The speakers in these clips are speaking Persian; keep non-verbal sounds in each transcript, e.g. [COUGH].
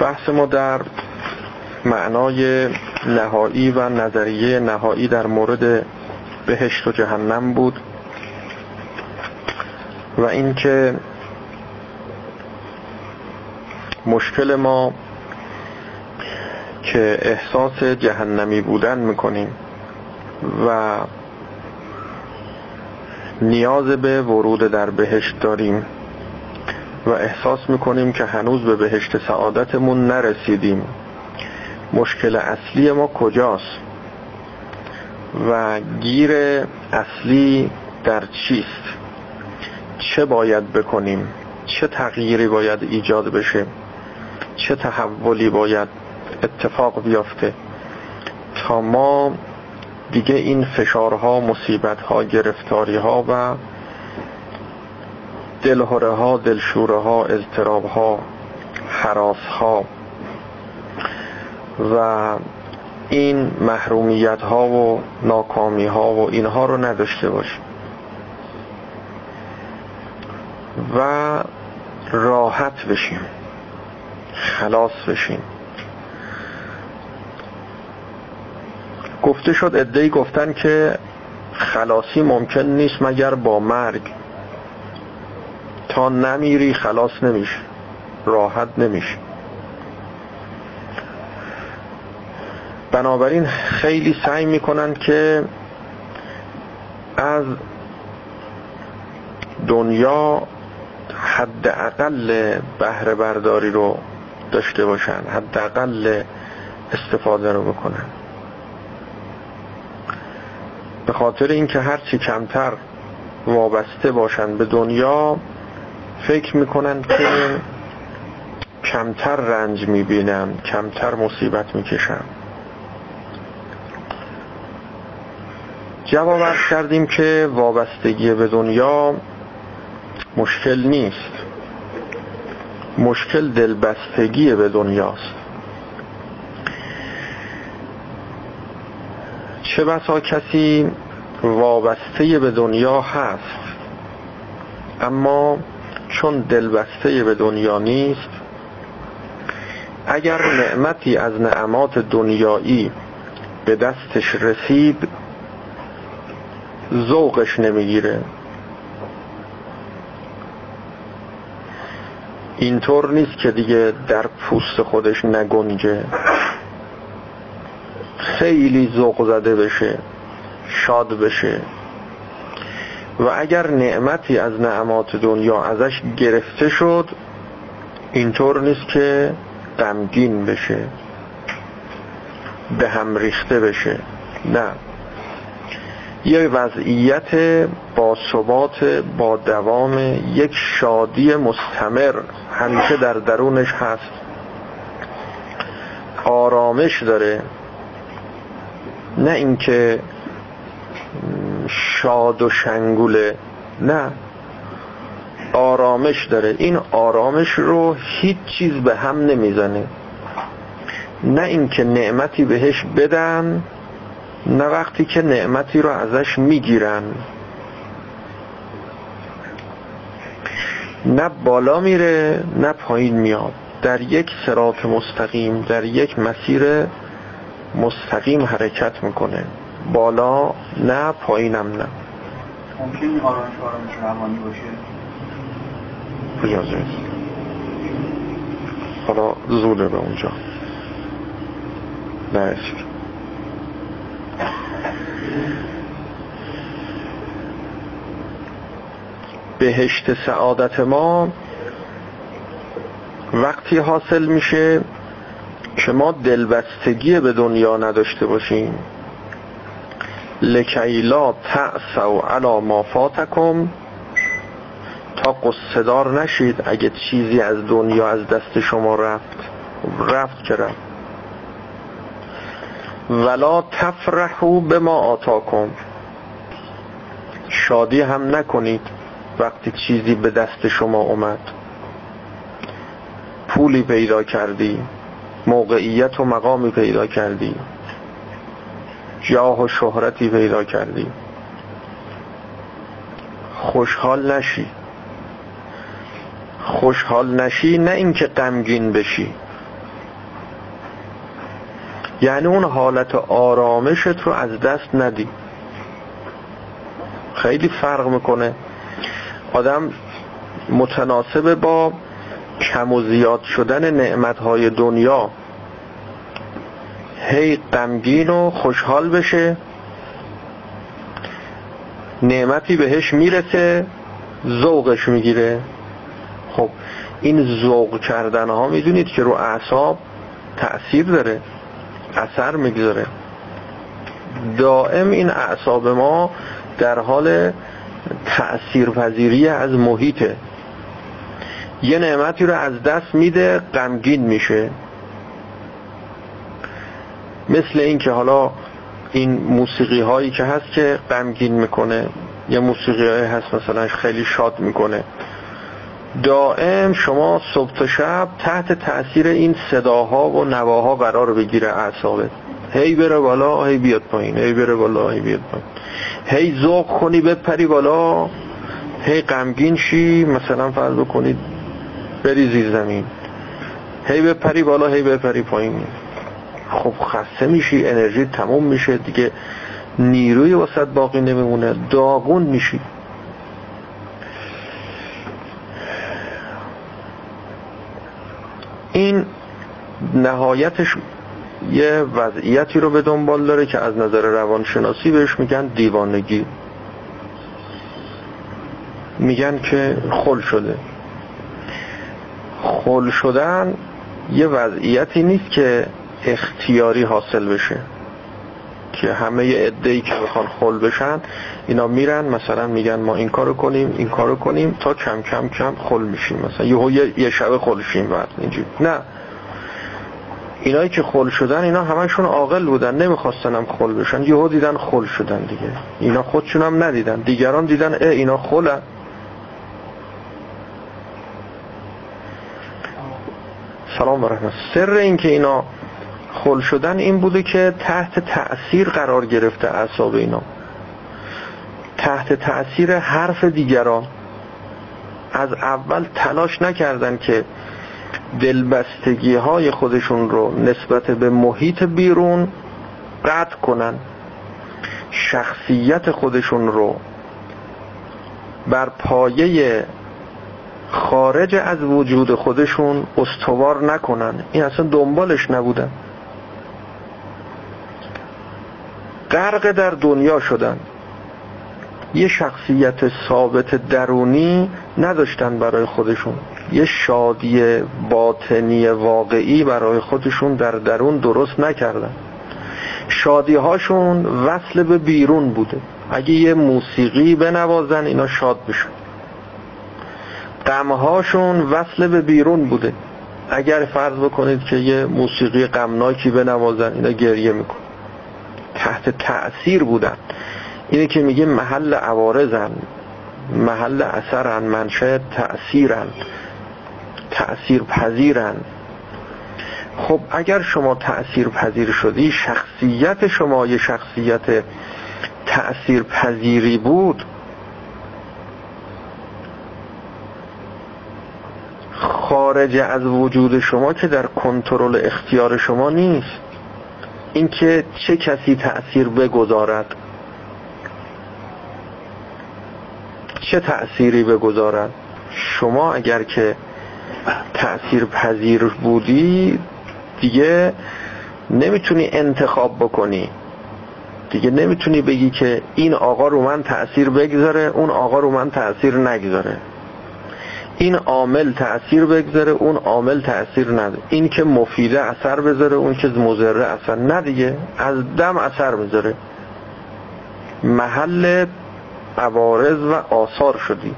بحث ما در معنای نهایی و نظریه نهایی در مورد بهشت و جهنم بود و اینکه مشکل ما که احساس جهنمی بودن می‌کنیم و نیاز به ورود در بهشت داریم. و احساس می‌کنیم که هنوز به بهشت سعادتمون نرسیدیم. مشکل اصلی ما کجاست؟ و گیر اصلی در چیست؟ چه باید بکنیم؟ چه تغییری باید ایجاد بشه؟ چه تحولی باید اتفاق بیافته؟ تا ما دیگه این فشارها مصیبتها گرفتاریها و دلهوره ها دلشوره ها اضطراب ها حراس ها و این محرومیت ها و ناکامی ها و اینها رو نداشته باشیم. و راحت بشیم. خلاص بشیم. گفته شد ادهی گفتن که خلاصی ممکن نیست مگر با مرگ. تا نمیری خلاص نمیشه راحت نمیشه بنابراین خیلی سعی می‌کنن که از دنیا حداقل بهره برداری رو داشته باشن حداقل استفاده رو بکنن. به خاطر اینکه هرچی کمتر وابسته باشن به دنیا فکر می‌کنن که کمتر رنج می‌بینم کمتر مصیبت می‌کشم. جواب کردیم که وابستگی به دنیا مشکل نیست. مشکل دلبستگی به دنیاست. چه بسا کسی وابسته به دنیا هست اما چون دلبسته به دنیا نیست اگر نعمتی از نعمات دنیایی به دستش رسید ذوقش نمی‌گیره. اینطور نیست که دیگه در پوست خودش نگنجه. خیلی ذوق زده بشه شاد بشه. و اگر نعمتی از نعمات دنیا ازش گرفته شد اینطور نیست که غمگین بشه به هم ریخته بشه. نه. یه وضعیت با ثبات با دوام یک شادی مستمر همیشه در درونش هست. آرامش داره. نه اینکه شاد و شنگوله. نه. آرامش داره. این آرامش رو هیچ چیز به هم نمی‌زنه. نه اینکه نعمتی بهش بدن نه وقتی که نعمتی رو ازش می‌گیرن. نه بالا میره نه پایین میاد. در یک سرات مستقیم در یک مسیر مستقیم حرکت می‌کنه. بالا نه پایینم نه. ممکن این آرامش آرامش روانی باشه؟ اجازه حالا زوده به اونجا. نرسید بهشت سعادت ما وقتی حاصل میشه که ما دلبستگی به دنیا نداشته باشیم. لکیلا تأسو علا ما فاتکم تا قصدار نشید اگه چیزی از دنیا از دست شما رفت. رفت که رفت ولا تفرحو به ما آتاکم. شادی هم نکنید وقتی چیزی به دست شما اومد. پولی پیدا کردی موقعیت و مقامی پیدا کردی. جاه و شهرتی پیدا کردی. خوشحال نشی. خوشحال نشی نه اینکه غمگین بشی. یعنی اون حالت آرامشت رو از دست ندی. خیلی فرق می‌کنه. آدم متناسب با کم و زیاد شدن نعمتهای دنیا. هی غمگین و خوشحال بشه. نعمتی بهش می‌رسه ذوقش می‌گیره. خب این ذوق کردن ها می‌دونید که رو اعصاب تأثیر داره اثر می‌گذاره. دائم این اعصاب ما در حال تأثیر پذیری از محیطه. یه نعمتی رو از دست میده غمگین میشه. مثل این که حالا این موسیقی هایی که هست که غمگین می‌کنه یه موسیقی هایی هست مثلا خیلی شاد می‌کنه. دائم شما صبح تا شب تحت تأثیر این صداها و نواها قرار بگیره اعصابت. هی بره بالا هی بیاد پایین. هی بره بالا هی بیاد پایین. هی ذوق کنی بپری بالا. هی غمگین شی مثلا فرض بکنید بری زیر زمین. هی بپری بالا هی بپری پایین. خب خسته میشی انرژی تموم میشه دیگه نیروی وسط باقی نمیمونه داغون میشی. این نهایتش یه وضعیتی رو به دنبال داره که از نظر روانشناسی بهش میگن دیوانگی. میگن که خل شده. خل شدن یه وضعیتی نیست که اختیاری حاصل بشه. که همه ادهی که بخوان خل بشن اینا میرن مثلا میگن ما این کارو کنیم این کارو کنیم تا کم کم کم خل میشیم. مثلا یه, یه شب خل شیم بعد اینجوری. نه. اینایی که خل شدن اینا همشون عاقل بودن نمی‌خواستن هم خل بشن. یهو دیدن خل شدن دیگه. اینا خودشون هم ندیدن. دیگران دیدن اه اینا خلن سلام برحمت سر این که اینا خل شدن این بوده که تحت تأثیر قرار گرفته اعصاب اینا. تحت تأثیر حرف دیگران. از اول تلاش نکردن که دلبستگی های خودشون رو نسبت به محیط بیرون قطع کنن. شخصیت خودشون رو بر پایه خارج از وجود خودشون استوار نکنن. این اصلا دنبالش نبودن. غرق در دنیا شدن. یه شخصیت ثابت درونی نداشتن برای خودشون. یه شادی باطنی واقعی برای خودشون در درون درست نکردن. شادی هاشون وصل به بیرون بوده. اگه یه موسیقی بنوازن اینا شاد بشن. غمهاشون وصل به بیرون بوده. اگر فرض بکنید که یه موسیقی غمناکی بنوازن اینا گریه میکن تحت تأثیر بودن. اینه که میگه محل عوارضن محل اثرن منشه تأثیرن تأثیر پذیرن. خب اگر شما تأثیر پذیر شدی شخصیت شما یه شخصیت تأثیر پذیری بود. خارج از وجود شما که در کنترل اختیار شما نیست. اینکه چه کسی تأثیر بگذارد. چه تأثیری بگذارد؟ شما اگر که تأثیر پذیر بودی دیگه نمی‌تونی انتخاب بکنی. دیگه نمی‌تونی بگی که این آقا رو من تأثیر بگذاره اون آقا رو من تأثیر نگذاره. این عامل تأثیر بگذاره اون عامل تأثیر نده این که مفیده اثر بذاره اون که مزره اثر. نه دیگه از دم اثر بذاره محل عوارض و آثار شدی.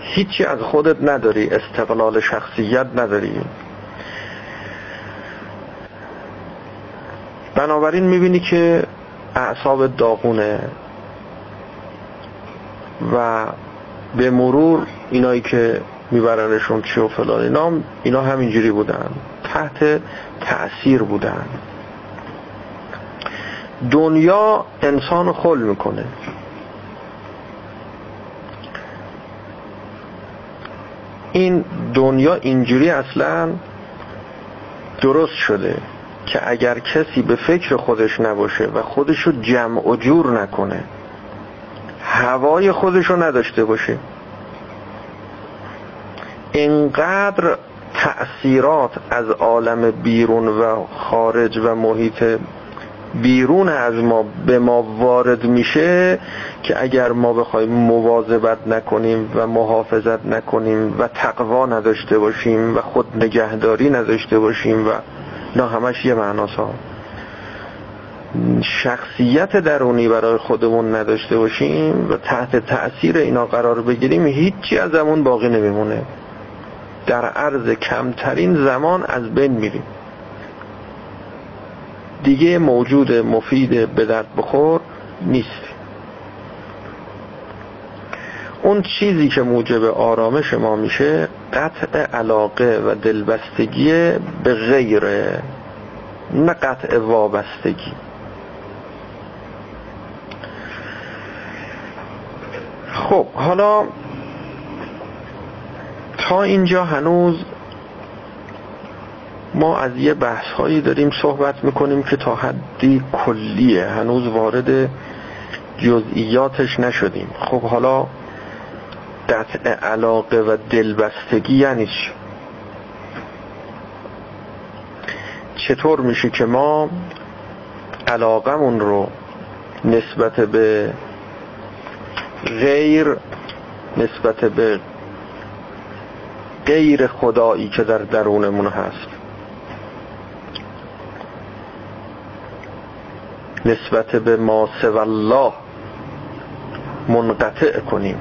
هیچی از خودت نداری استقلال شخصیت نداری. بنابراین می‌بینی که اعصاب داغونه و به مرور اینایی که میبرنشون چی و فلان اینا اینا همینجوری بودن. تحت تأثیر بودن. دنیا انسان خل می‌کنه. این دنیا اینجوری اصلا درست شده که اگر کسی به فکر خودش نباشه و خودشو جمع و جور نکنه هوای خودشو نداشته باشه اینقدر تأثیرات از عالم بیرون و خارج و محیط بیرون از ما به ما وارد میشه که اگر ما بخوایم مواظبت نکنیم و محافظت نکنیم و تقوا نداشته باشیم و خود نگهداری نداشته باشیم و نه همش یه معناسا شخصیت درونی برای خودمون نداشته باشیم و تحت تأثیر اینا قرار بگیریم هیچی از همون باقی نمیمونه. در عرض کمترین زمان از بین میریم. دیگه موجود مفید به درد بخور نیست. اون چیزی که موجب آرامش ما میشه قطع علاقه و دلبستگی به غیره نه قطع وابستگی خب حالا تا اینجا هنوز ما از یه بحث هایی داریم صحبت می‌کنیم که تا حدی کلیه. هنوز وارد جزئیاتش نشدیم. خب حالا قطع علاقه و دلبستگی یعنی چطور میشه که ما علاقمون رو نسبت به غیر نسبت به غیر خدایی که در درونمون هست. نسبت به ما الله منقطع کنیم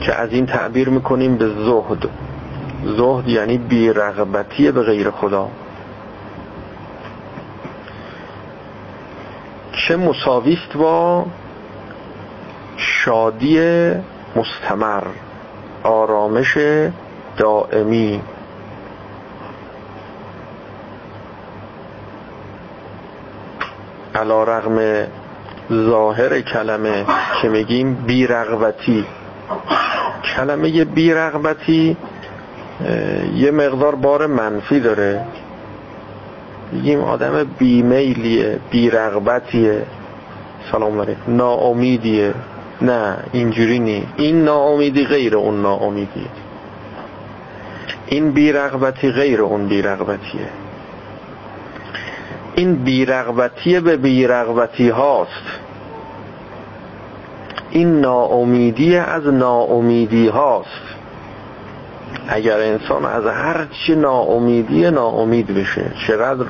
که از این تعبیر می‌کنیم به زهد. زهد یعنی بیرغبتی به غیر خدا. چه مساویست با شادی مستمر آرامش دائمی. علا رغم ظاهر کلمه که میگیم بیرغبتی. کلمه بیرغبتی یه مقدار بار منفی داره. میگیم آدم بیمیلیه بیرغبتیه. سلام علیکم. ناامیدیه. نه اینجوری نی. این ناامیدی غیر اون ناامیدیه. این بیرغبتی غیر اون بیرغبتیه. این بیرغبتی به بیرغبتی هاست. این ناامیدی از ناامیدی هاست. اگر انسان از هر چی ناامیدی ناامید بشه چقدر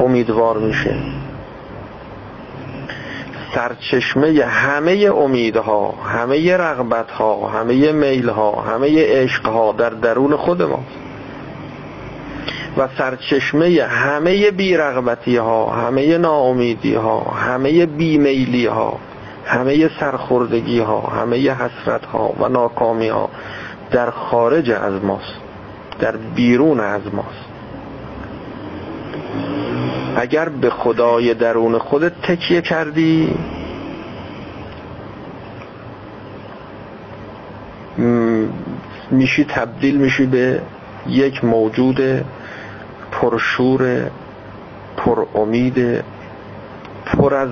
امیدوار میشه. سرچشمه همه امیدها همه رغبتها همه میلها همه عشقها در درون خود ماست و سرچشمه همه بیرغبتی ها همه ناامیدی ها همه بیمیلی ها همه سرخوردگی ها همه حسرت ها و ناکامی ها در خارج از ماست در بیرون از ماست. اگر به خدای درون خودت تکیه کردی میشی تبدیل میشی به یک موجود پرشور پر امید پر از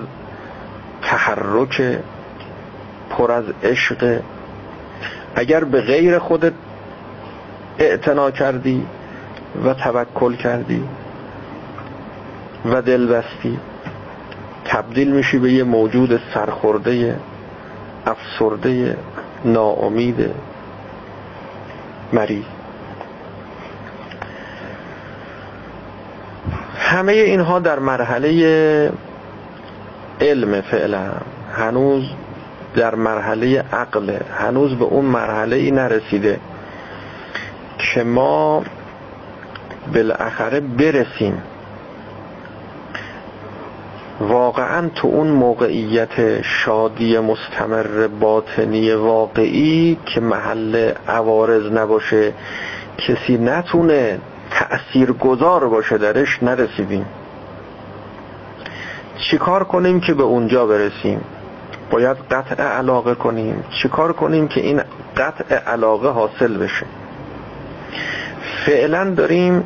تحرک پر از عشق. اگر به غیر خودت اعتنا کردی و توکل کردی و دل بستی تبدیل میشی به یه موجود سرخورده افسرده ناامید مریض. همه اینها در مرحله علم فعلا. هنوز در مرحله عقل. هنوز به اون مرحله ای نرسیده که ما بالاخره برسیم. واقعا تو اون موقعیت شادی مستمر باطنی واقعی که محل عوارض نباشه کسی نتونه تأثیر گذار باشه درش نرسیدیم. چیکار کنیم که به اونجا برسیم؟ باید قطع علاقه کنیم. چیکار کنیم که این قطع علاقه حاصل بشه؟ فعلا داریم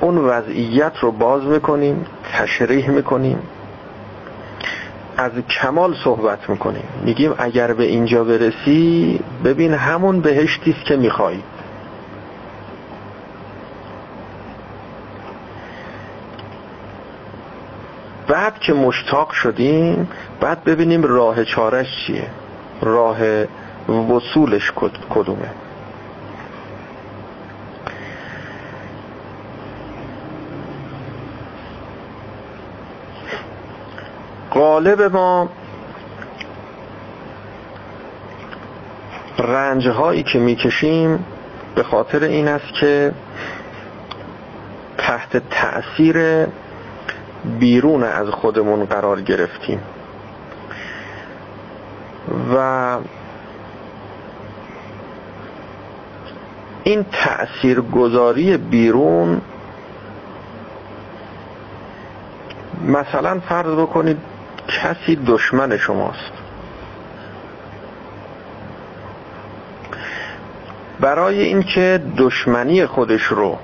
اون وضعیت رو باز می‌کنیم تشریح می‌کنیم. از کمال صحبت می‌کنیم. میگیم اگر به اینجا برسی ببین همون بهشتی است که می‌خوای. بعد که مشتاق شدیم بعد ببینیم راه چارش چیه. راه وصولش کدومه. غالب ما رنج هایی که می‌کشیم به خاطر این است که تحت تأثیر بیرون از خودمون قرار گرفتیم. و این تأثیر گذاری بیرون مثلا فرض بکنید کسی دشمن شماست. برای اینکه دشمنی خودش رو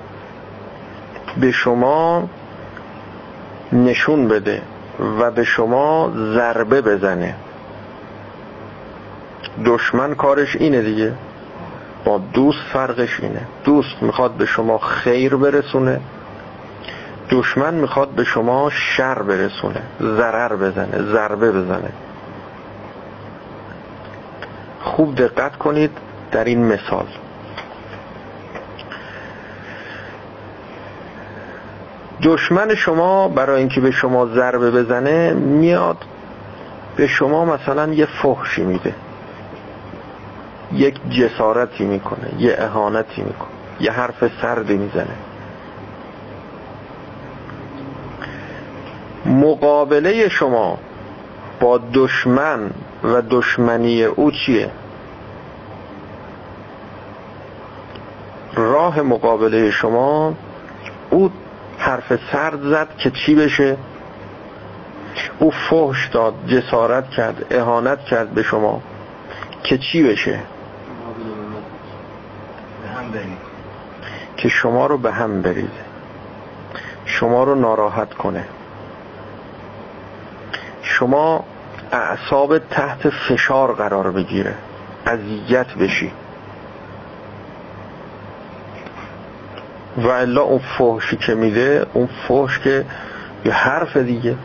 به شما نشون بده و به شما ضربه بزنه. دشمن کارش اینه دیگه. با دوست فرقش اینه. دوست می‌خواد به شما خیر برسونه. دشمن می‌خواد به شما شر برسونه ضرر بزنه ضربه بزنه. خوب دقت کنید در این مثال. دشمن شما برای اینکه به شما ضربه بزنه میاد به شما مثلا یه فحشی میده. یک جسارتی می‌کنه یه اهانتی می‌کنه یه حرف سردی می‌زنه. مقابله شما با دشمن و دشمنی او چیه؟ راه مقابله شما او حرف سرد زد که چی بشه؟ او فحش داد جسارت کرد اهانت کرد به شما که چی بشه؟ که شما رو به هم بریزه شما رو ناراحت کنه. شما اعصاب تحت فشار قرار بگیره. اذیت بشی. و الا اون فحشی که میده اون فحش که یه حرف دیگه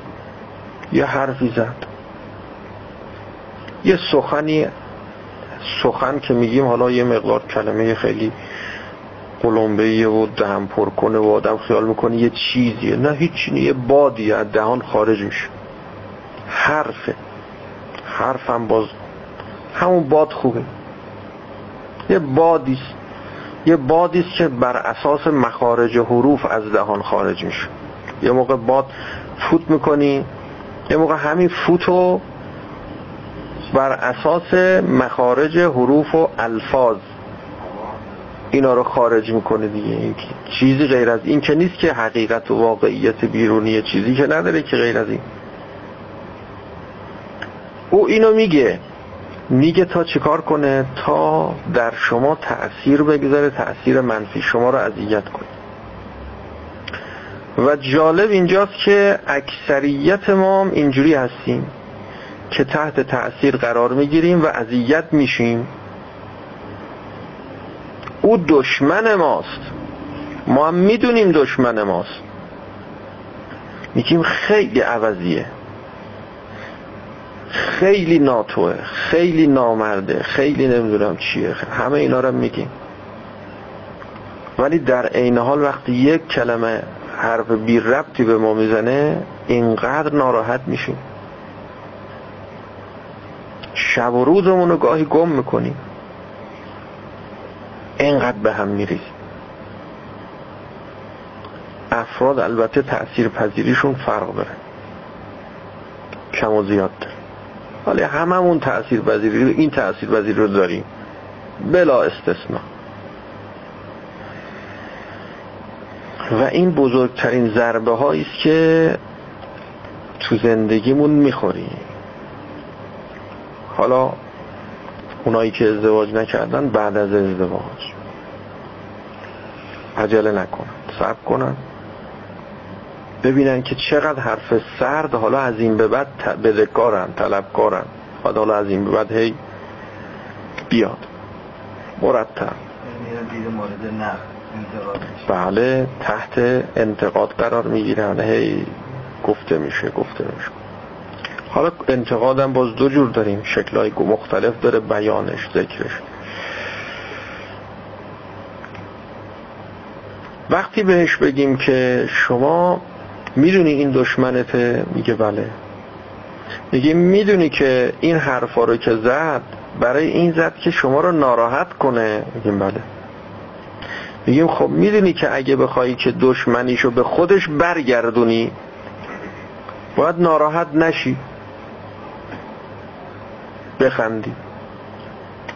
یه حرفی زد. یه سخنی سخن که میگیم حالا یه مقدار کلمه خیلی قلمبه و دهم پر کنه و آدم خیال می‌کنه یه چیزیه. نه هیچی یه بادی از دهان خارج میشه. حرفه حرفم باز همون باد خوبه. یه بادیست یه بادیست که بر اساس مخارج حروف از دهان خارج میشه. یه موقع باد فوت می‌کنی یه موقع همین فوتو بر اساس مخارج حروف و الفاظ اینا رو خارج می‌کنه دیگه. چیزی غیر از این که نیست که حقیقت و واقعیت بیرونی چیزی که نداره که غیر از این. او اینو میگه. میگه تا چیکار کنه؟ تا در شما تأثیر بگذاره تأثیر منفی. شما رو اذیت کنه. و جالب اینجاست که اکثریت ما اینجوری هستیم که تحت تأثیر قرار می‌گیریم و اذیت میشیم. او دشمن ماست. ما هم می‌دونیم دشمن ماست. میگیم خیلی عوضیه. خیلی ناتوه خیلی نامرده خیلی نمی‌دونم چیه. همه اینا رو میگیم. ولی در عین حال وقتی یک کلمه حرف بی ربطی به ما می‌زنه اینقدر ناراحت میشیم. شب و روزمون رو گاهی گم می‌کنیم. اینقدر به هم میریزیم. افراد البته تأثیر پذیریشون فرق داره. کم و زیاد داره. ولی هممون تأثیر پذیری این تأثیر پذیری رو داریم. بلا استثنا. و این بزرگترین ضربه است که تو زندگیمون می‌خوریم. حالا اونایی که ازدواج نکردن بعد از ازدواج. عجله نکنن صبر کنن. ببینن که چقدر حرف سرد حالا از این به بعد بدهکارن طلبکارن. حالا از این به بعد هی بیاد. مرتب. بله تحت انتقاد قرار می‌گیرن. هی گفته میشه گفته میشه. حالا انتقادم باز دو جور داریم. شکلهای مختلف داره بیانش ذکرش. وقتی بهش بگیم که شما می‌دونی این دشمنته میگه بله. میگه می‌دونی که این حرفا رو که زد برای این زد که شما رو ناراحت کنه. میگیم بله. میگیم خب می‌دونی که اگه بخوایی که دشمنیشو به خودش برگردونی باید ناراحت نشی. بخندی.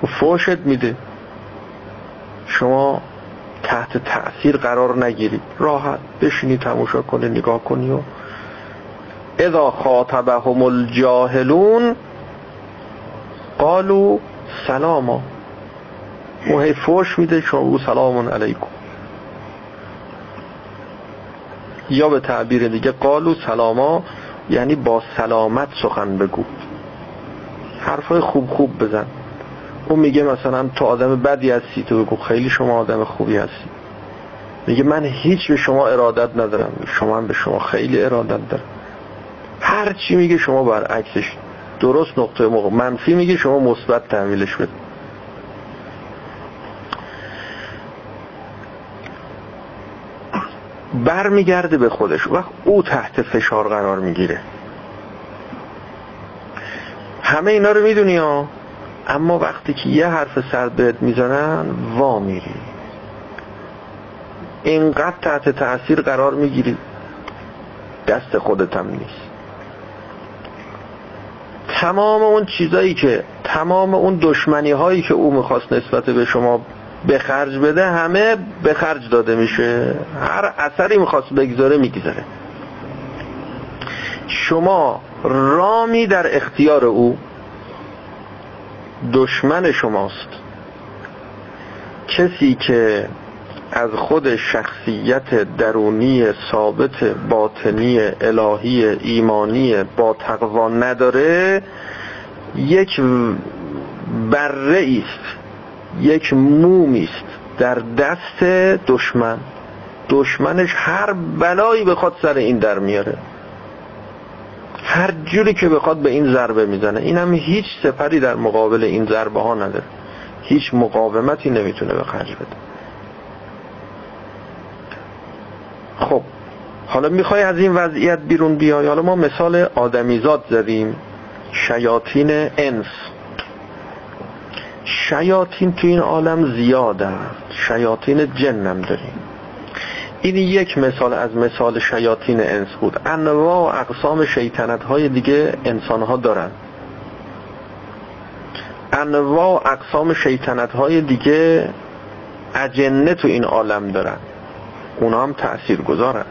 و فوشت میده. شما تحت تأثیر قرار نگیری. راحت بشینی تماشا کنی نگاه کنی و اذا خاطبهم الجاهلون قالوا سلاما. و هی فوش میده شما سلام علیکم. یا به تعبیر دیگه قالو سلاما یعنی با سلامت سخن بگو. حرفای خوب خوب بزن. اون میگه مثلا تو آدم بدی هستی تو بگو خیلی شما آدم خوبی هستی. میگه من هیچ به شما ارادت ندارم شما هم به شما خیلی ارادت دارم. هر چی میگه شما برعکسش درست نقطه موقع منفی میگه شما مثبت تحویلش بده. برمیگرده به خودش. وقت او تحت فشار قرار می‌گیره. همه اینا رو می‌دونی ها؟ اما وقتی که یه حرف سرد بهت می‌زنن وا میری. اینقدر تحت تاثیر قرار می‌گیری. دست خودت هم نیست. تمام اون چیزایی که تمام اون دشمنی هایی که او می‌خواست نسبت به شما به خرج بده همه به خرج داده میشه. هر اثری می‌خواست بگذاره می‌گذاره. شما رامی در اختیار او دشمن شماست. کسی که از خود شخصیت درونی ثابت باطنی الهی ایمانی با تقوا نداره یک بره است یک مومی است در دست دشمن. دشمنش هر بلایی بخواد سر این در میاره. هر جوری که بخواد به این ضربه می‌زنه. این هم هیچ سپری در مقابل این ضربه ها نداره. هیچ مقاومتی نمی‌تونه به خرج بده. خب حالا می‌خوای از این وضعیت بیرون بیای؟ حالا ما مثال آدمیزاد زدیم. شیاطین انس. شیاطین تو این عالم زیاده شیاطین جنم داریم. این یک مثال از مثال شیاطین انس بود. انواع اقسام شیطنت های دیگه انسان ها دارن. انواع اقسام شیطنت های دیگه اجنه تو این عالم دارن. اونا هم تأثیر گذارن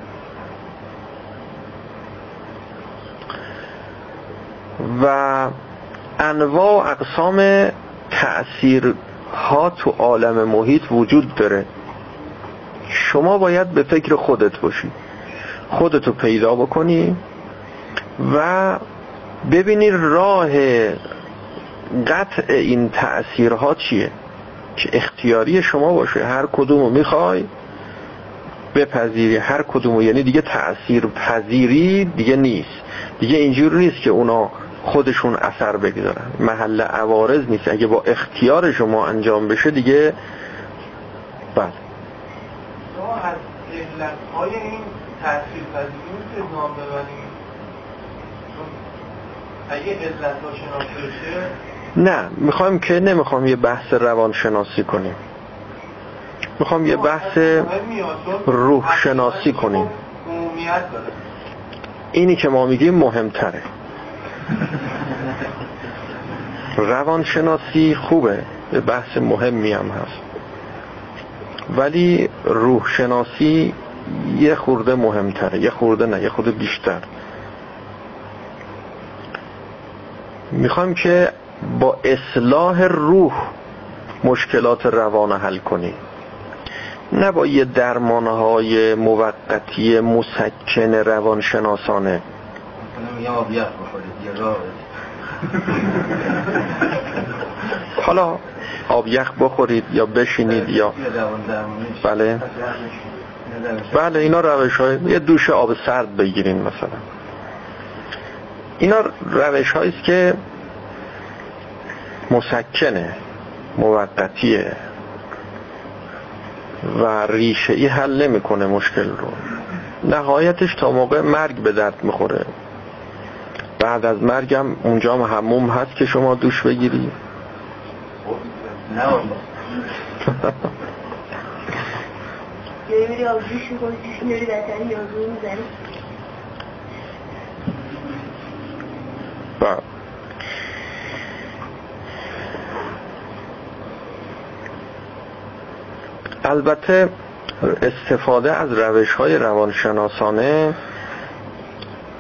و انواع اقسام تأثیر ها تو عالم محیط وجود داره. شما باید به فکر خودت باشی. خودتو پیدا بکنی و ببینی راه قطع این تأثیرها چیه. که اختیاری شما باشه. هر کدومو می‌خوای بپذیری. هر کدومو. یعنی دیگه تأثیر پذیری دیگه نیست. دیگه اینجور نیست که اونا خودشون اثر بگذارن. محل عوارض نیست. اگه با اختیار شما انجام بشه دیگه بله. از علت های این تأثیر پذیری که نام ببریم اگه علت ها شناخته بشه نه می‌خوایم که نمی‌خوام یه بحث روانشناسی کنیم. می‌خوام یه بحث روح شناسی کنیم. اینی که ما میگیم مهمتره. [LAUGHS] روانشناسی خوبه به بحث مهمی هم هست. ولی روح شناسی یه خورده مهمتره یه خورده نه یه خورده بیشتر. می‌خوایم که با اصلاح روح مشکلات روان حل کنیم نه با یه درمانهای موقتی مسکن روانشناسانه. حالا آب یخ بخورید یا بشینید یا بله. بله اینا روش های یه دوش آب سرد بگیرین مثلا. اینا روش هاییست که مسکنه موقتیه و ریشه ای حل نمی‌کنه مشکل رو. نهایتش تا موقع مرگ به درد می‌خوره. بعد از مرگم اونجا هم هموم هست که شما دوش بگیری. نه بله. البته استفاده از روش های روانشناسانه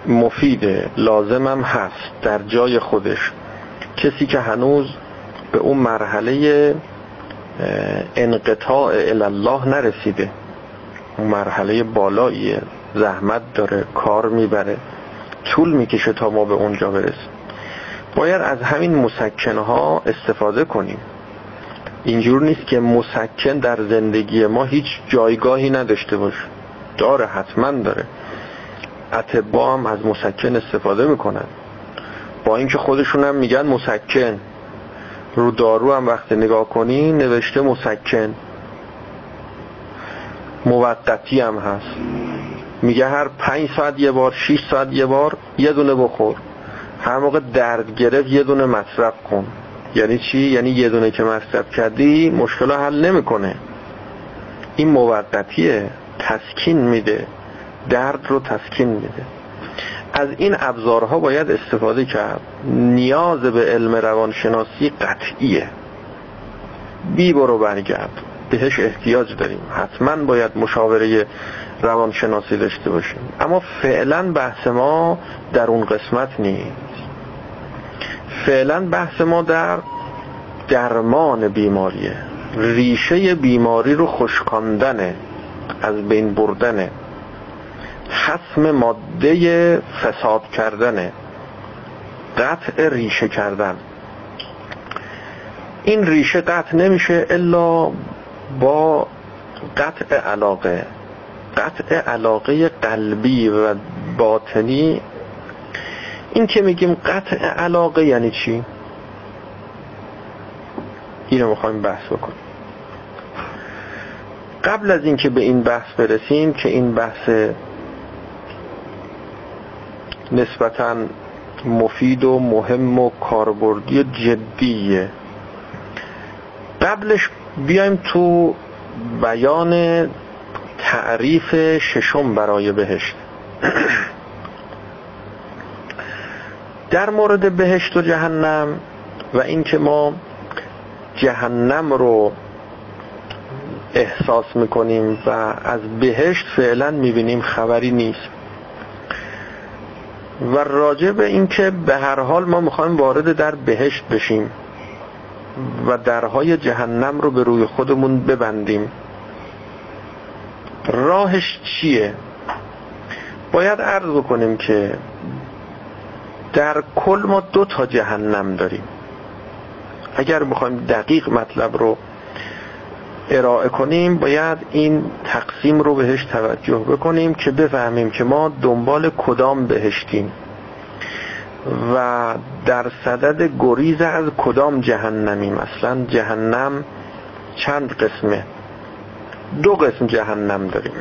مفیده لازمم هست در جای خودش. کسی که هنوز به اون مرحله انقطاع الله نرسیده. اون مرحله بالاییه. زحمت داره کار می‌بره طول می‌کشه تا ما به اونجا برسیم. باید از همین مسکنه ها استفاده کنیم. اینجور نیست که مسکن در زندگی ما هیچ جایگاهی نداشته باشه. داره حتما داره. اتبا هم از مسکن استفاده می‌کنن. با اینکه خودشون هم میگن مسکن. رو دارو هم وقتی نگاه کنی نوشته مسکن. موقتی هم هست. میگه هر پنج ساعت یه بار شیش ساعت یه بار یه دونه بخور. هر موقع درد گرفت یه دونه مصرف کن. یعنی چی؟ یعنی یه دونه که مصرف کردی مشکل حل نمی‌کنه. این موقتیه. تسکین میده. درد رو تسکین میده. از این ابزارها باید استفاده کرد. نیاز به علم روانشناسی قطعیه. بی برو برگرد. بهش احتیاج داریم. حتما باید مشاوره روانشناسی داشته باشیم. اما فعلا بحث ما در اون قسمت نیست. فعلا بحث ما در درمان بیماریه. ریشه بیماری رو خشکاندنه از بین بردنه حسم ماده فساد کردنه قطع ریشه کردن. این ریشه قطع نمیشه الا با قطع علاقه. قطع علاقه قلبی و باطنی. این که میگیم قطع علاقه یعنی چی؟ اینو می‌خوایم بحث بکنیم. قبل از اینکه به این بحث برسیم که این بحث نسبتا مفید و مهم و کاربردی جدیه. قبلش بیایم تو بیان تعریف ششم برای بهشت. [CLEARS THROAT] در مورد بهشت و جهنم و اینکه ما جهنم رو احساس می‌کنیم و از بهشت فعلا می‌بینیم خبری نیست. و راجع به اینکه به هر حال ما می‌خوایم وارد در بهشت بشیم و درهای جهنم رو به روی خودمون ببندیم. راهش چیه؟ باید عرض کنیم که در کل ما دو تا جهنم داریم. اگر بخوایم دقیق مطلب رو ارائه کنیم باید این تقسیم رو بهش توجه بکنیم که بفهمیم که ما دنبال کدام بهشتیم و در صدد گریز از کدام جهنمیم. مثلا جهنم چند قسمه؟ دو قسم جهنم داریم.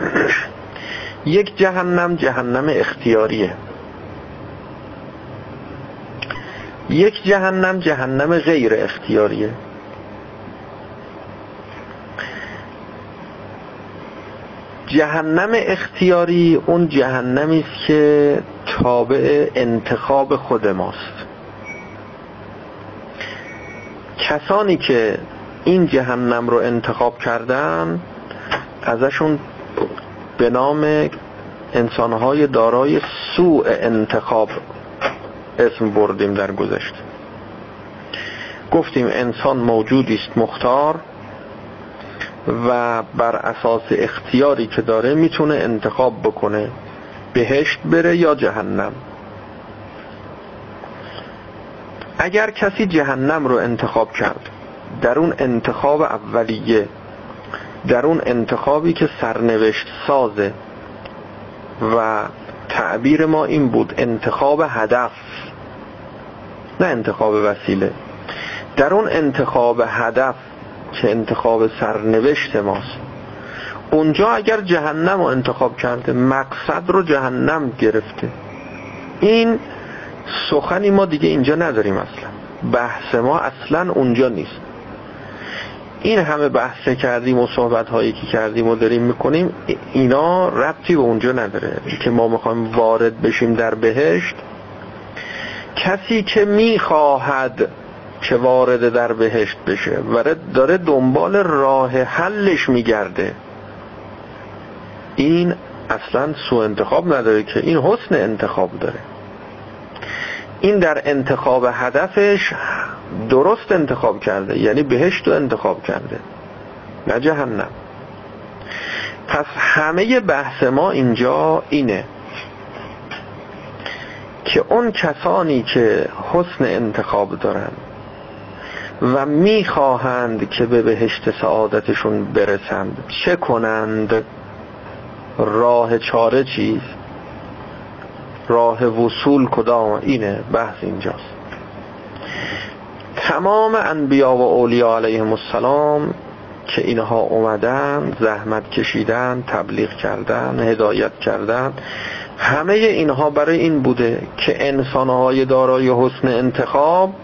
[CLEARS THROAT] یک جهنم جهنم اختیاریه. یک جهنم جهنم غیر اختیاریه. جهنم اختیاری اون جهنمی است که تابع انتخاب خود ماست. کسانی که این جهنم رو انتخاب کردن ازشون به نام انسانهای دارای سوء انتخاب اسم بردیم در گذشته. گفتیم انسان موجودی است مختار. و بر اساس اختیاری که داره می‌تونه انتخاب بکنه بهشت بره یا جهنم. اگر کسی جهنم رو انتخاب کرد در اون انتخاب اولیه در اون انتخابی که سرنوشت سازه و تعبیر ما این بود انتخاب هدف نه انتخاب وسیله. در اون انتخاب هدف که انتخاب سرنوشت ماست. اونجا اگر جهنم رو انتخاب کرده مقصد رو جهنم گرفته. این سخنی ما دیگه اینجا نداریم اصلا. بحث ما اصلا اونجا نیست. این همه بحث کردیم و صحبت هایی که کردیم و داریم می‌کنیم اینا ربطی به اونجا نداره. که ما می‌خوایم وارد بشیم در بهشت کسی که می‌خواهد که وارد در بهشت بشه. و داره دنبال راه حلش میگرده. این اصلا سو انتخاب نداره که این حسن انتخاب داره. این در انتخاب هدفش درست انتخاب کرده. یعنی بهشت رو انتخاب کرده. نه جهنم. پس همه بحث ما اینجا اینه که اون کسانی که حسن انتخاب دارن و می‌خواهند که به بهشت سعادتشون برسند. چه کنند؟ راه چاره چیز؟ راه وصول کدام؟ اینه بحث اینجاست. تمام انبیا و اولیاء علیهم السلام که اینها اومدن زحمت کشیدن تبلیغ کردن هدایت کردن همه اینها برای این بوده که انسانهای دارای حسن انتخاب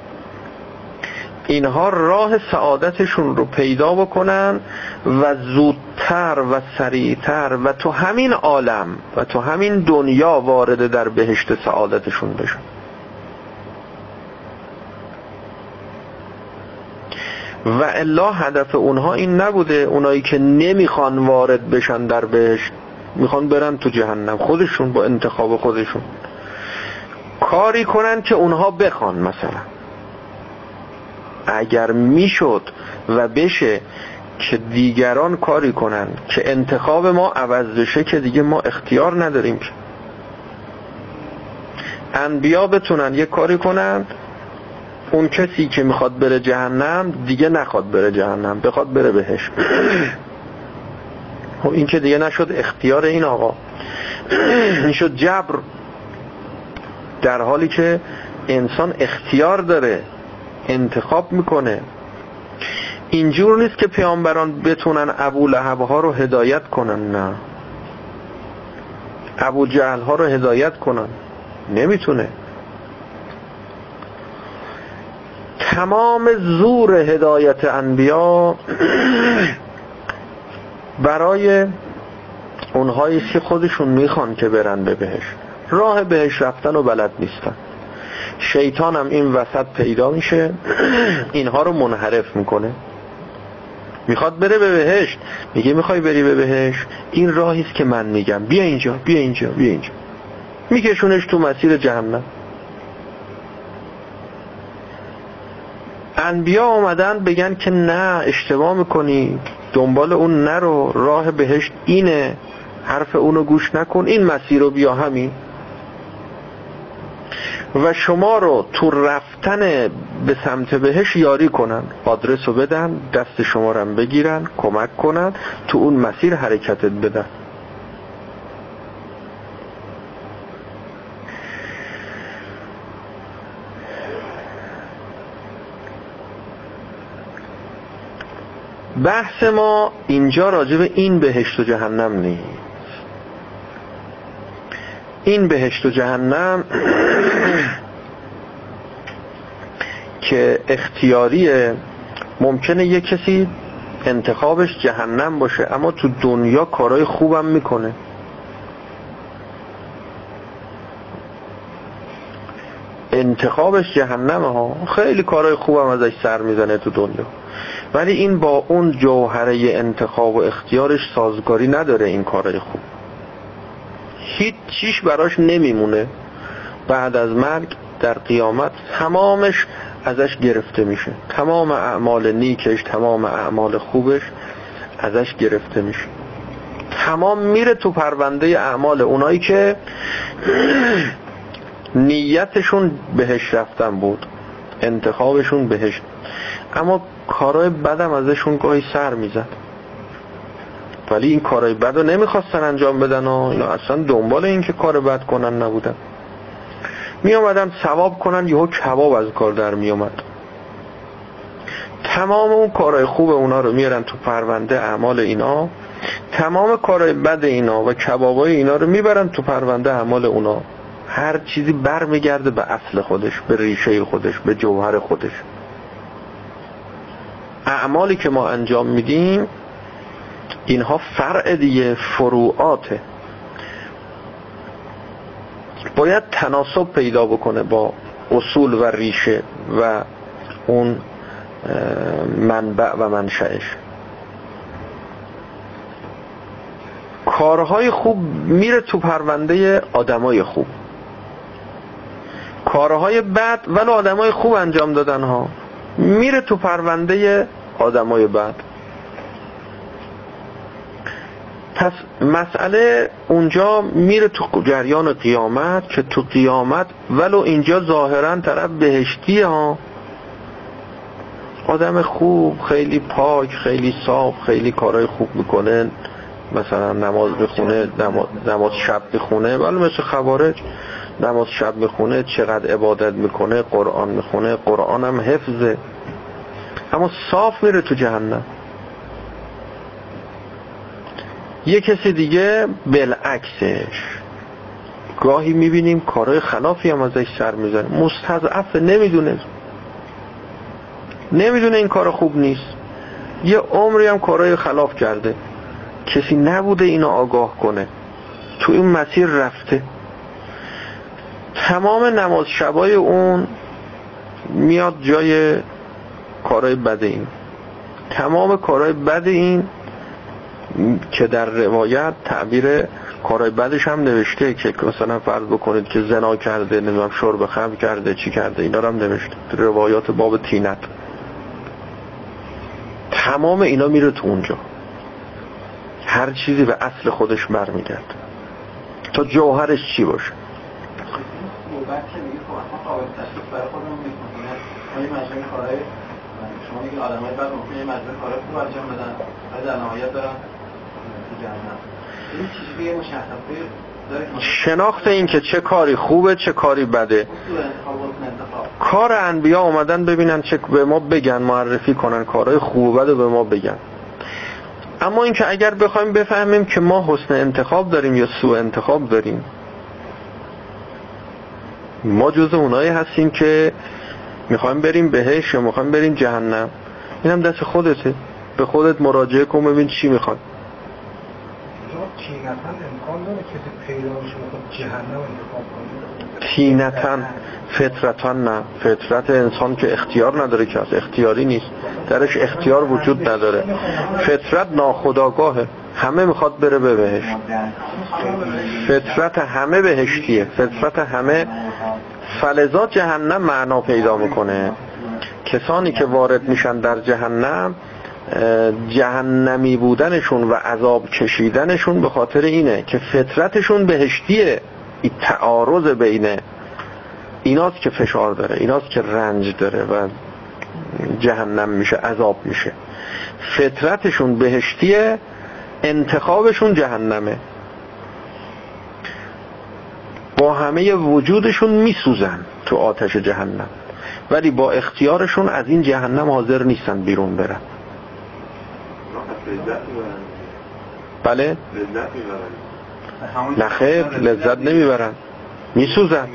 اینها راه سعادتشون رو پیدا بکنن و زودتر و سریعتر و تو همین عالم و تو همین دنیا وارد در بهشت سعادتشون بشن. و الا هدف اونها این نبوده اونایی که نمی‌خوان وارد بشن در بهشت می‌خوان برن تو جهنم خودشون با انتخاب خودشون. کاری کنن که اونها بخوان مثلا. اگر می‌شد و بشه که دیگران کاری کنن که انتخاب ما عوض بشه که دیگه ما اختیار نداریم که. انبیا بتونن یه کاری کنن اون کسی که می‌خواد بره جهنم دیگه نخواد بره جهنم بخواد بره بهش. [CLEARS THROAT] خب این که دیگه نشد اختیار این آقا. [CLEARS THROAT] این شد جبر در حالی که انسان اختیار داره انتخاب می‌کنه. اینجور نیست که پیامبران بتونن ابو لحب ها رو هدایت کنن نه. ابو جهل ها رو هدایت کنن. نمی‌تونه. تمام زور هدایت انبیا [CLEARS THROAT] برای اونهایی که خودشون می‌خوان که برن به بهش راه بهش رفتن و بلد نیستن. شیطان هم این وسط پیدا میشه اینها رو منحرف می‌کنه. می‌خواد بره به بهشت. میگه می‌خوای بری به بهشت؟ این راهیست که من میگم. بیا اینجا بیا اینجا بیا اینجا. میکشونش تو مسیر جهنم. انبیا آمدن بگن که نه اشتباه می‌کنی. دنبال اون نرو. راه بهشت اینه. حرف اونو گوش نکن. این مسیر رو بیا همین. و شما رو تو رفتن به سمت بهش یاری کنن. آدرس رو بدن دست شما رو بگیرن کمک کنن تو اون مسیر حرکتت بدن. بحث ما اینجا راجب این بهشت و جهنم نیست. این بهشت و جهنم [CLEARS THROAT] که اختیاریه ممکنه یه کسی انتخابش جهنم باشه اما تو دنیا کارهای خوبم می‌کنه. انتخابش جهنم ها خیلی کارهای خوبم ازش سر می‌زنه تو دنیا. ولی این با اون جوهره انتخاب و اختیارش سازگاری نداره این کارهای خوب. هیچ چیش براش نمیمونه. بعد از مرگ در قیامت تمامش ازش گرفته میشه. تمام اعمال نیکش تمام اعمال خوبش ازش گرفته میشه. تمام میره تو پرونده اعمال اونایی که [CLEARS THROAT] نیتشون بهش رفتن بود. انتخابشون بهش. اما کارهای بدم ازشون گاهی سر می‌زد. ولی این کارهای بد رو نمی‌خواستن انجام بدن و اینا. اصلا دنبال این که کار بد کنن نبودن. می آمدن ثواب کنن یهو کباب از کار در می آمد تمام اون کارهای خوب اونا رو میارن تو پرونده اعمال اینا. تمام کارهای بد اینا و کبابای اینا رو می‌برن تو پرونده اعمال اونا. هر چیزی بر میگرده به اصل خودش به ریشه خودش به جوهر خودش. اعمالی که ما انجام میدیم اینها فرع دیگه فروعاته. باید تناسب پیدا بکنه با اصول و ریشه و اون منبع و منشأش. کارهای خوب میره تو پرونده آدمای خوب. کارهای بد ولی آدمای خوب انجام دادن ها. میره تو پرونده آدمای بد. پس مسئله اونجا میره تو جریان قیامت که تو قیامت ولو اینجا ظاهرا طرف بهشتی ها. آدم خوب خیلی پاک خیلی صاف خیلی کارهای خوب می‌کنه. مثلا نماز بخونه نماز شب بخونه. ولی مثل خوارج نماز شب می‌خونه چقدر عبادت می‌کنه قرآن می‌خونه قرآن هم حفظه. اما صاف میره تو جهنم. یه کسی دیگه بالعکسش. گاهی می‌بینیم کارهای خلافی هم ازش سر می‌زنه مستضعف نمی‌دونه. نمی‌دونه این کار خوب نیست. یه عمری هم کارهای خلاف کرده. کسی نبوده اینو آگاه کنه. تو این مسیر رفته. تمام نماز شبای اون میاد جای کارهای بد این. تمام کارهای بد این که در روایت تعبیر کارهای بدش هم نوشته که مثلا فرض بکنید که زنا کرده نمی‌دونم شرب خمر کرده چی کرده اینا هم نوشته. روایات باب تینت تمام اینا میره تو اونجا. هر چیزی به اصل خودش برمیگرد تا جوهرش چی باشه؟ شما میگین آدمای بعد ممکنه مجموعه کارهای خوب انجام بدن و در نهایت دارن شناخت این که چه کاری خوبه چه کاری بده. کار انبیا اومدن ببینن چه به ما بگن معرفی کنن کارهای خوب و بده به ما بگن. اما اینکه اگر بخوایم بفهمیم که ما حسن انتخاب داریم یا سوء انتخاب داریم ما جز اونایی هستیم که می‌خوایم بریم بهش یا می‌خوایم بریم جهنم. اینم دست خودته. به خودت مراجعه کن ببین چی می‌خواد تینتن فطرتان نه. فطرت انسان که اختیار نداره که از اختیاری نیست. درش اختیار وجود نداره. فطرت ناخداگاهه همه می‌خواد بره به بهش فطرت همه بهشتیه. فطرت همه فلزات جهنم معنا پیدا می‌کنه. کسانی که وارد میشن در جهنم جهنمی بودنشون و عذاب کشیدنشون به خاطر اینه که فطرتشون بهشتیه این تعارض بینه ایناست که فشار داره ایناست که رنج داره و جهنم میشه عذاب میشه. فطرتشون بهشتیه انتخابشون جهنمه. با همه وجودشون میسوزن تو آتش جهنم. ولی با اختیارشون از این جهنم حاضر نیستن بیرون برن. بله؟ نخیر لذت نمی‌برن. میسوزن.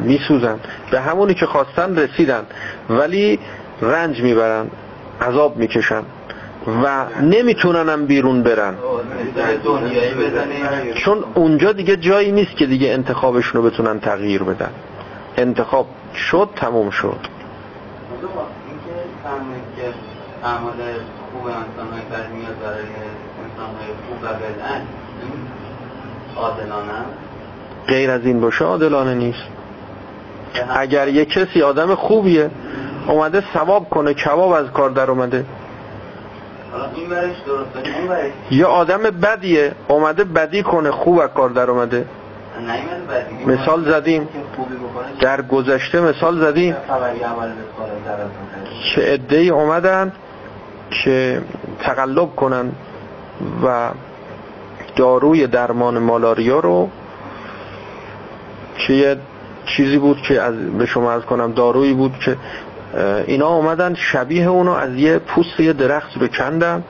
میسوزن. به همونی که خواستن رسیدن. ولی رنج می‌برن. عذاب می‌کشن. و نمیتوننم بیرون برن. چون اونجا دیگه جایی نیست که دیگه انتخابشون رو بتونن تغییر بدن. انتخاب شد تموم شد. اعمال خوب انسان های بد میاد برای انسان های خوب و بدن. عادلانه. غیر از این باشه عادلانه نیست. اگر یک کسی آدم خوبیه اومده ثواب کنه کباب از کار در اومده. یا آدم بدیه اومده بدی کنه خوب از کار در اومده. مثال زدیم. در گذشته مثال زدیم. که عده اومدن؟ که تقلب کنن و داروی درمان مالاریا رو که یه چیزی بود که از به شما از کنم دارویی بود که اینا اومدن شبیه اونو از یه پوست یه درخت رو کندن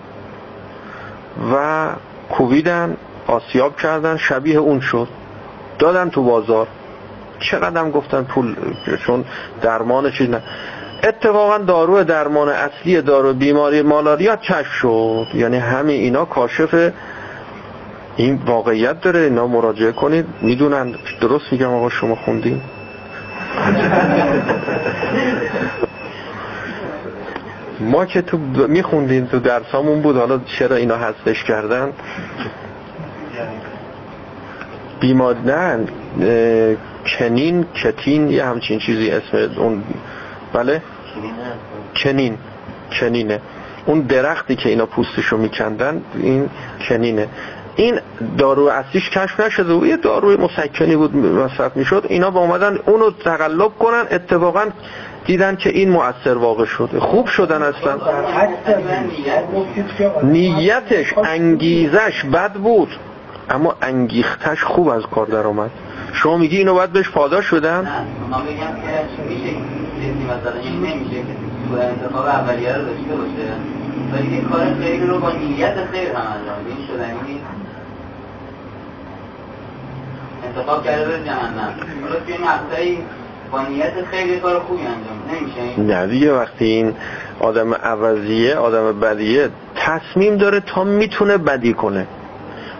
و کوبیدن آسیاب کردن شبیه اون شد. دادن تو بازار. چقدر گفتن پول چون درمان چیز نه. اتفاقا دارو درمان اصلی دارو بیماری مالاریا کشف شد. یعنی همین اینا کاشف این واقعیت داره. اینا مراجعه کنید. می‌دونن. درست میگم آقا شما خوندین؟ ما که تو میخوندیم تو درسامون بود. حالا چرا اینا حذفش کردن؟ بیمار نه. کنین کتین یه همچین چیزی اسم اون بله؟ کنین کنینه اون درختی که اینا پوستشو میکندن این کنینه این دارو اصلیش کشف نشده و یه داروی مسکنی بود مصرف می‌شد. اینا با اومدن اونو تقلب کنن اتفاقا دیدن که این مؤثر واقع شده خوب شدن اصلا. نیتش انگیزش بد بود. اما انگیختش خوب از کار در آمد شما میگی اینو باید بهش پاداش شدن؟ میشه مثلا این نمیشه انتخاب اولیه رو داشته باشه. ولی که کار خیلی رو با نیت خیر هم انجام این شدنی نیست انتخاب کرده به جهنم. حالا توی مقطعی با نیت خیلی کار خوبی انجام نمیشه نه دیگه وقتی این آدم عوضیه آدم بدیه تصمیم داره تا می‌تونه بدی کنه.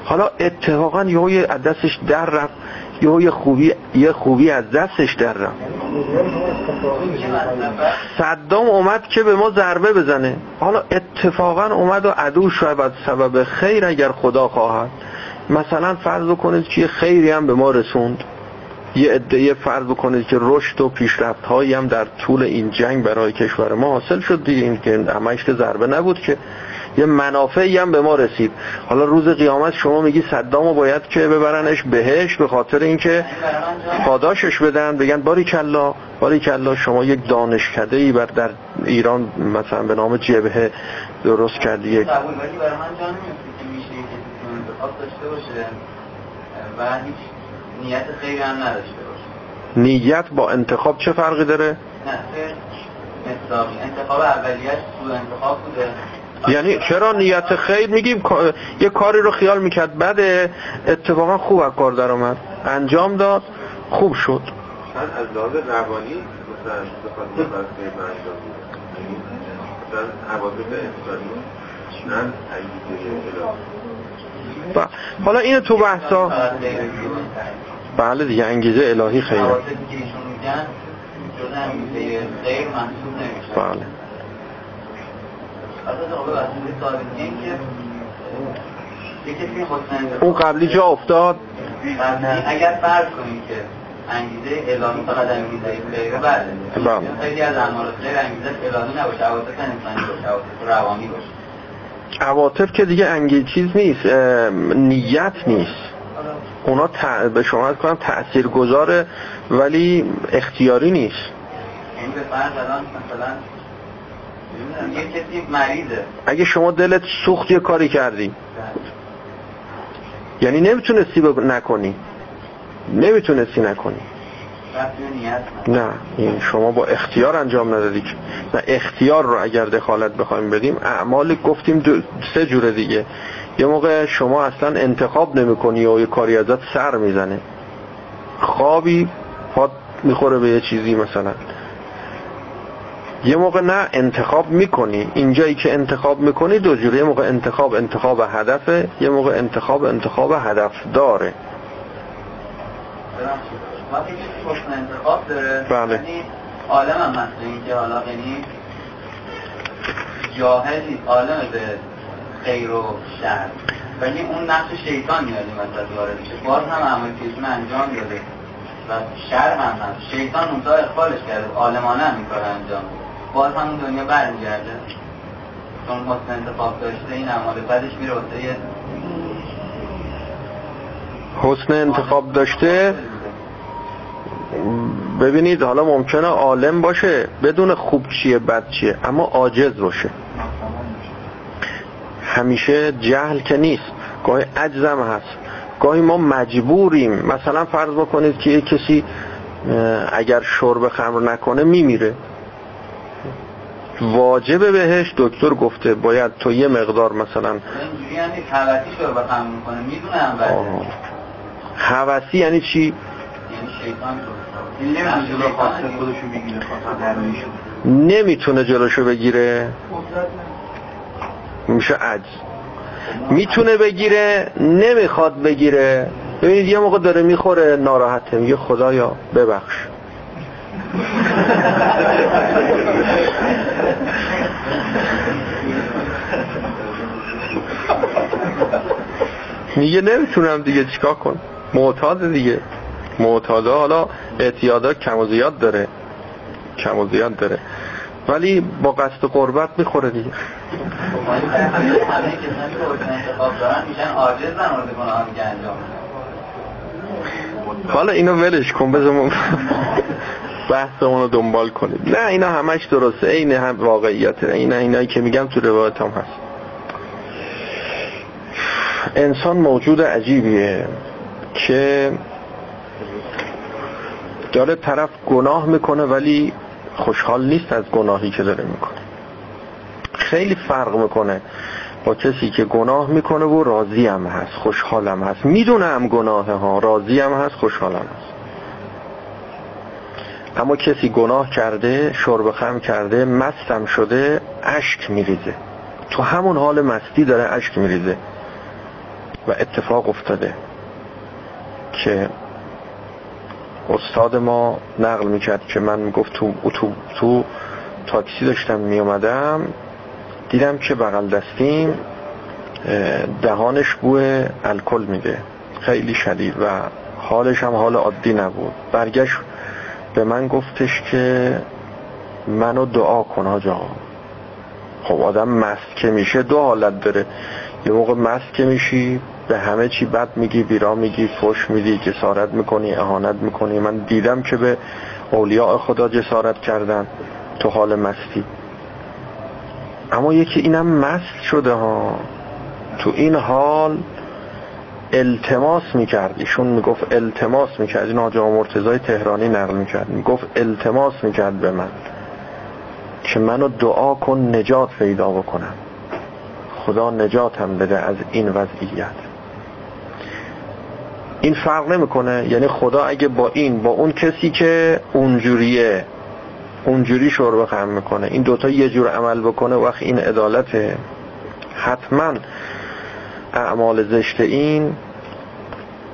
حالا اتفاقا یه دستش در رفت. یه خوبی یه خوبی از دستش در رفت صدام اومد که به ما ضربه بزنه. حالا اتفاقا اومد و عدو شاید سبب خیر اگر خدا خواهد. مثلا فرض کنید که خیری هم به ما رسوند. یه ادعای فرض بکنید که رشد و پیشرفت هایی هم در طول این جنگ برای کشور ما حاصل شد دیگه. این که همش ضربه نبود که یه منافعی هم به ما رسید. حالا روز قیامت شما میگی صدامو باید که ببرنش بهش به خاطر اینکه پاداشش بدن. بگن باری کلا باری کلا شما یک دانشکده ای بر در ایران مثلا به نام جبهه درست کردی. یک و هیچ نیت خیلی هم نداشته باشه. نیت با انتخاب چه فرقی داره؟ نه انتخاب. اولیش تو انتخاب بوده. یعنی چرا نیت خیر میگیم؟ یه کاری رو خیال می‌کرد. بعد اتفاقا خوب از کار در آمد. انجام داد. خوب شد. از لحاظ روانی مثلا حالا اینو تو بحثا بله دیگه انگیزه الهی خیلی. بله. اون قبلی جا افتاد. اگر فرض کنیم که انگیزه الهی فقط انگیزه خیره بله. خیلی از اعمال خیر انگیزه الهی نباشه عواطف انسانی باشه عواطف روانی باشه. عواطف که دیگه انگیز چیز نیست نیت نیست. اونا ت... به شما از کنم تأثیر گذاره ولی اختیاری نیست. این به فرض الان مثلا یه کسی مریضه. اگه شما دلت سوخت یه کاری کردی. یعنی نمی‌تونستی بگ... نکنی. نمی‌تونستی نکنی. نه این شما با اختیار انجام ندادی نه اختیار رو اگر دخالت بخوایم بدیم اعمال گفتیم دو سه جوره دیگه. یه موقع شما اصلا انتخاب نمی کنی و یه کاری ازت سر می‌زنه. خوابی پاد می‌خوره به یه چیزی مثلا. یه موقع نه انتخاب می‌کنی. اینجایی که انتخاب می‌کنی دو جوره یه موقع انتخاب انتخاب هدفه یه موقع انتخاب انتخاب هدف داره. انتخاب داره بله. یعنی عالم هم هست این که حالا یعنی جاهلی عالم به خیر و شر. ولی اون نقش شیطان میاد این وسط وارد میشه. باز هم عمل انجام داده و شر هم هست. شیطان اونجا اخبارش کرده. عالمانه هم این کار انجام باز هم دنیا برمیگرده. چون حسن انتخاب داشته این اعمال بعدش میره واسه حسن انتخاب داشته؟ ببینید حالا ممکنه عالم باشه بدون خوب چیه بد چیه اما عاجز باشه. همیشه جهل که نیست گاهی عجزم هست گاهی ما مجبوریم. مثلا فرض بکنید که یک کسی اگر شرب خمر نکنه میمیره. واجبه بهش دکتر گفته باید تو یه مقدار مثلا نیست شرب خمر می‌کنه. می‌دونه هم حوثی یعنی چی؟ یعنی شیطان نمی‌تونه جلوشو بگیره. میشه عجز. می‌تونه بگیره نمی‌خواد بگیره. ببینید یه موقع داره می‌خوره ناراحته. میگه خدایا ببخش. [LAUGHS] میگه نمی‌تونم دیگه چیکار کن معتاد دیگه. معتاده حالا اعتیادا کم و زیاد داره. کم و زیاد داره. ولی با قصد قربت می‌خوره دیگه. حالا اینو ولش کن بذارم [LAUGHS] بحثمون رو دنبال کنید نه اینا همش درسته. این هم واقعیته. اینا اینایی که میگم تو روایت هم هست. انسان موجود عجیبیه که داره طرف گناه می‌کنه ولی خوشحال نیست از گناهی که داره می‌کنه. خیلی فرق می‌کنه با کسی که گناه می‌کنه و راضی هم هست خوشحال هم هست. می‌دونه هم گناه ها راضی هم هست خوشحال هم هست. اما کسی گناه کرده شرب خم کرده مستم شده اشک میریزه. تو همون حال مستی داره اشک میریزه. و اتفاق افتاده که استاد ما نقل می‌کرد که من می‌گفت تو اتو تو تاکسی داشتم میومدم دیدم که بغل دستیم دهانش بوی الکل میده. خیلی شدید و حالش هم حال عادی نبود. برگشت به من گفتش که منو دعا کن آجا. خب آدم مست که میشه دو حالت داره. یه موقع مست که میشی به همه چی بد میگی بیرا میگی فش میدی جسارت می‌کنی اهانت می‌کنی. من دیدم که به اولیاء خدا جسارت کردن. تو حال مستی. اما یکی اینم مست شده ها. تو این حال التماس می‌کرد. ایشون می‌گفت التماس می‌کرد. این آجا مرتضای تهرانی نقل می‌کرد. می‌گفت التماس می‌کرد به من. که منو دعا کن نجات پیدا بکنم. خدا نجاتم بده از این وضعیت. این فرق نمی‌کنه. یعنی خدا اگه با این با اون کسی که اونجوریه اونجوری شرب خم می‌کنه این دوتا یه جور عمل بکنه وقت این عدالته. حتما اعمال زشت این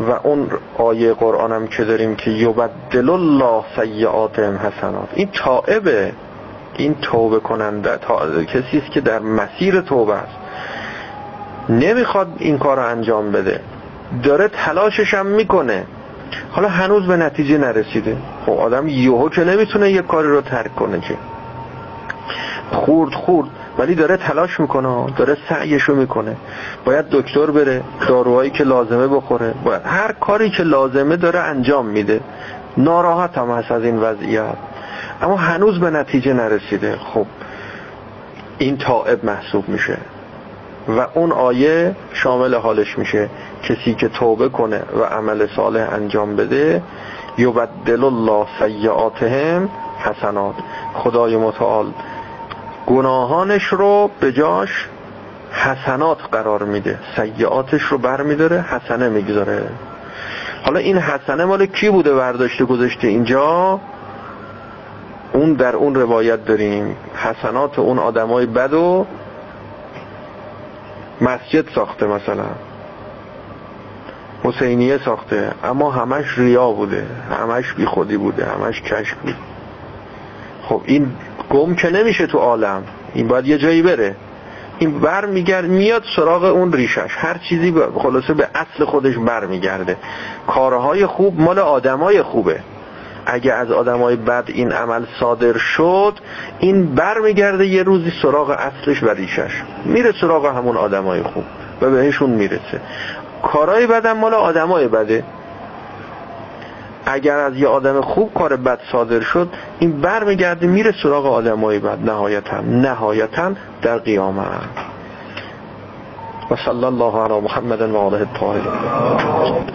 و اون آیه قرآنم که داریم که یبدل الله سیعاتهم حسنات. این تائبه. این توبه کننده کسی است که در مسیر توبه است. نمی‌خواد این کار رو انجام بده. داره تلاشش هم می‌کنه. حالا هنوز به نتیجه نرسیده. خب آدم یهو که نمی‌تونه یه کاری رو ترک کنه که. خورد خورد. ولی داره تلاش می‌کنه داره سعیشو می‌کنه. باید دکتر بره داروهایی که لازمه بخوره. باید هر کاری که لازمه داره انجام میده. ناراحت هم هست از این وضعیت. اما هنوز به نتیجه نرسیده. خب این تائب محسوب میشه. و اون آیه شامل حالش میشه. کسی که توبه کنه و عمل صالح انجام بده یبدل الله سیعاتهم حسنات. خدای متعال گناهانش رو به جاش حسنات قرار میده. سیعاتش رو بر میداره حسنه می‌گذاره. حالا این حسنه مال کی بوده برداشته گذاشته اینجا؟ اون در اون روایت داریم. حسنات اون آدمای بد و مسجد ساخته مثلا. حسینیه ساخته. اما همش ریا بوده. همش بی خودی بوده. همش کشک بود. خب این گم که نمیشه تو عالم. این باید یه جایی بره. این بر میگرد میاد سراغ اون ریشش. هر چیزی خلاصه به اصل خودش بر میگرده کارهای خوب مال آدمای خوبه. اگه از آدمای بد این عمل صادر شد این بر میگرده یه روزی سراغ اصلش و ریشش. میره سراغ همون آدمای خوب و بهشون می‌رسه. کارهای بدم مال آدمای بده. اگر از یه آدم خوب کار بد صادر شد این بر میگرده میره سراغ آدمای بد. نهایتا نهایتا در قیامت. صلی الله علی محمد و آله الطاهرین.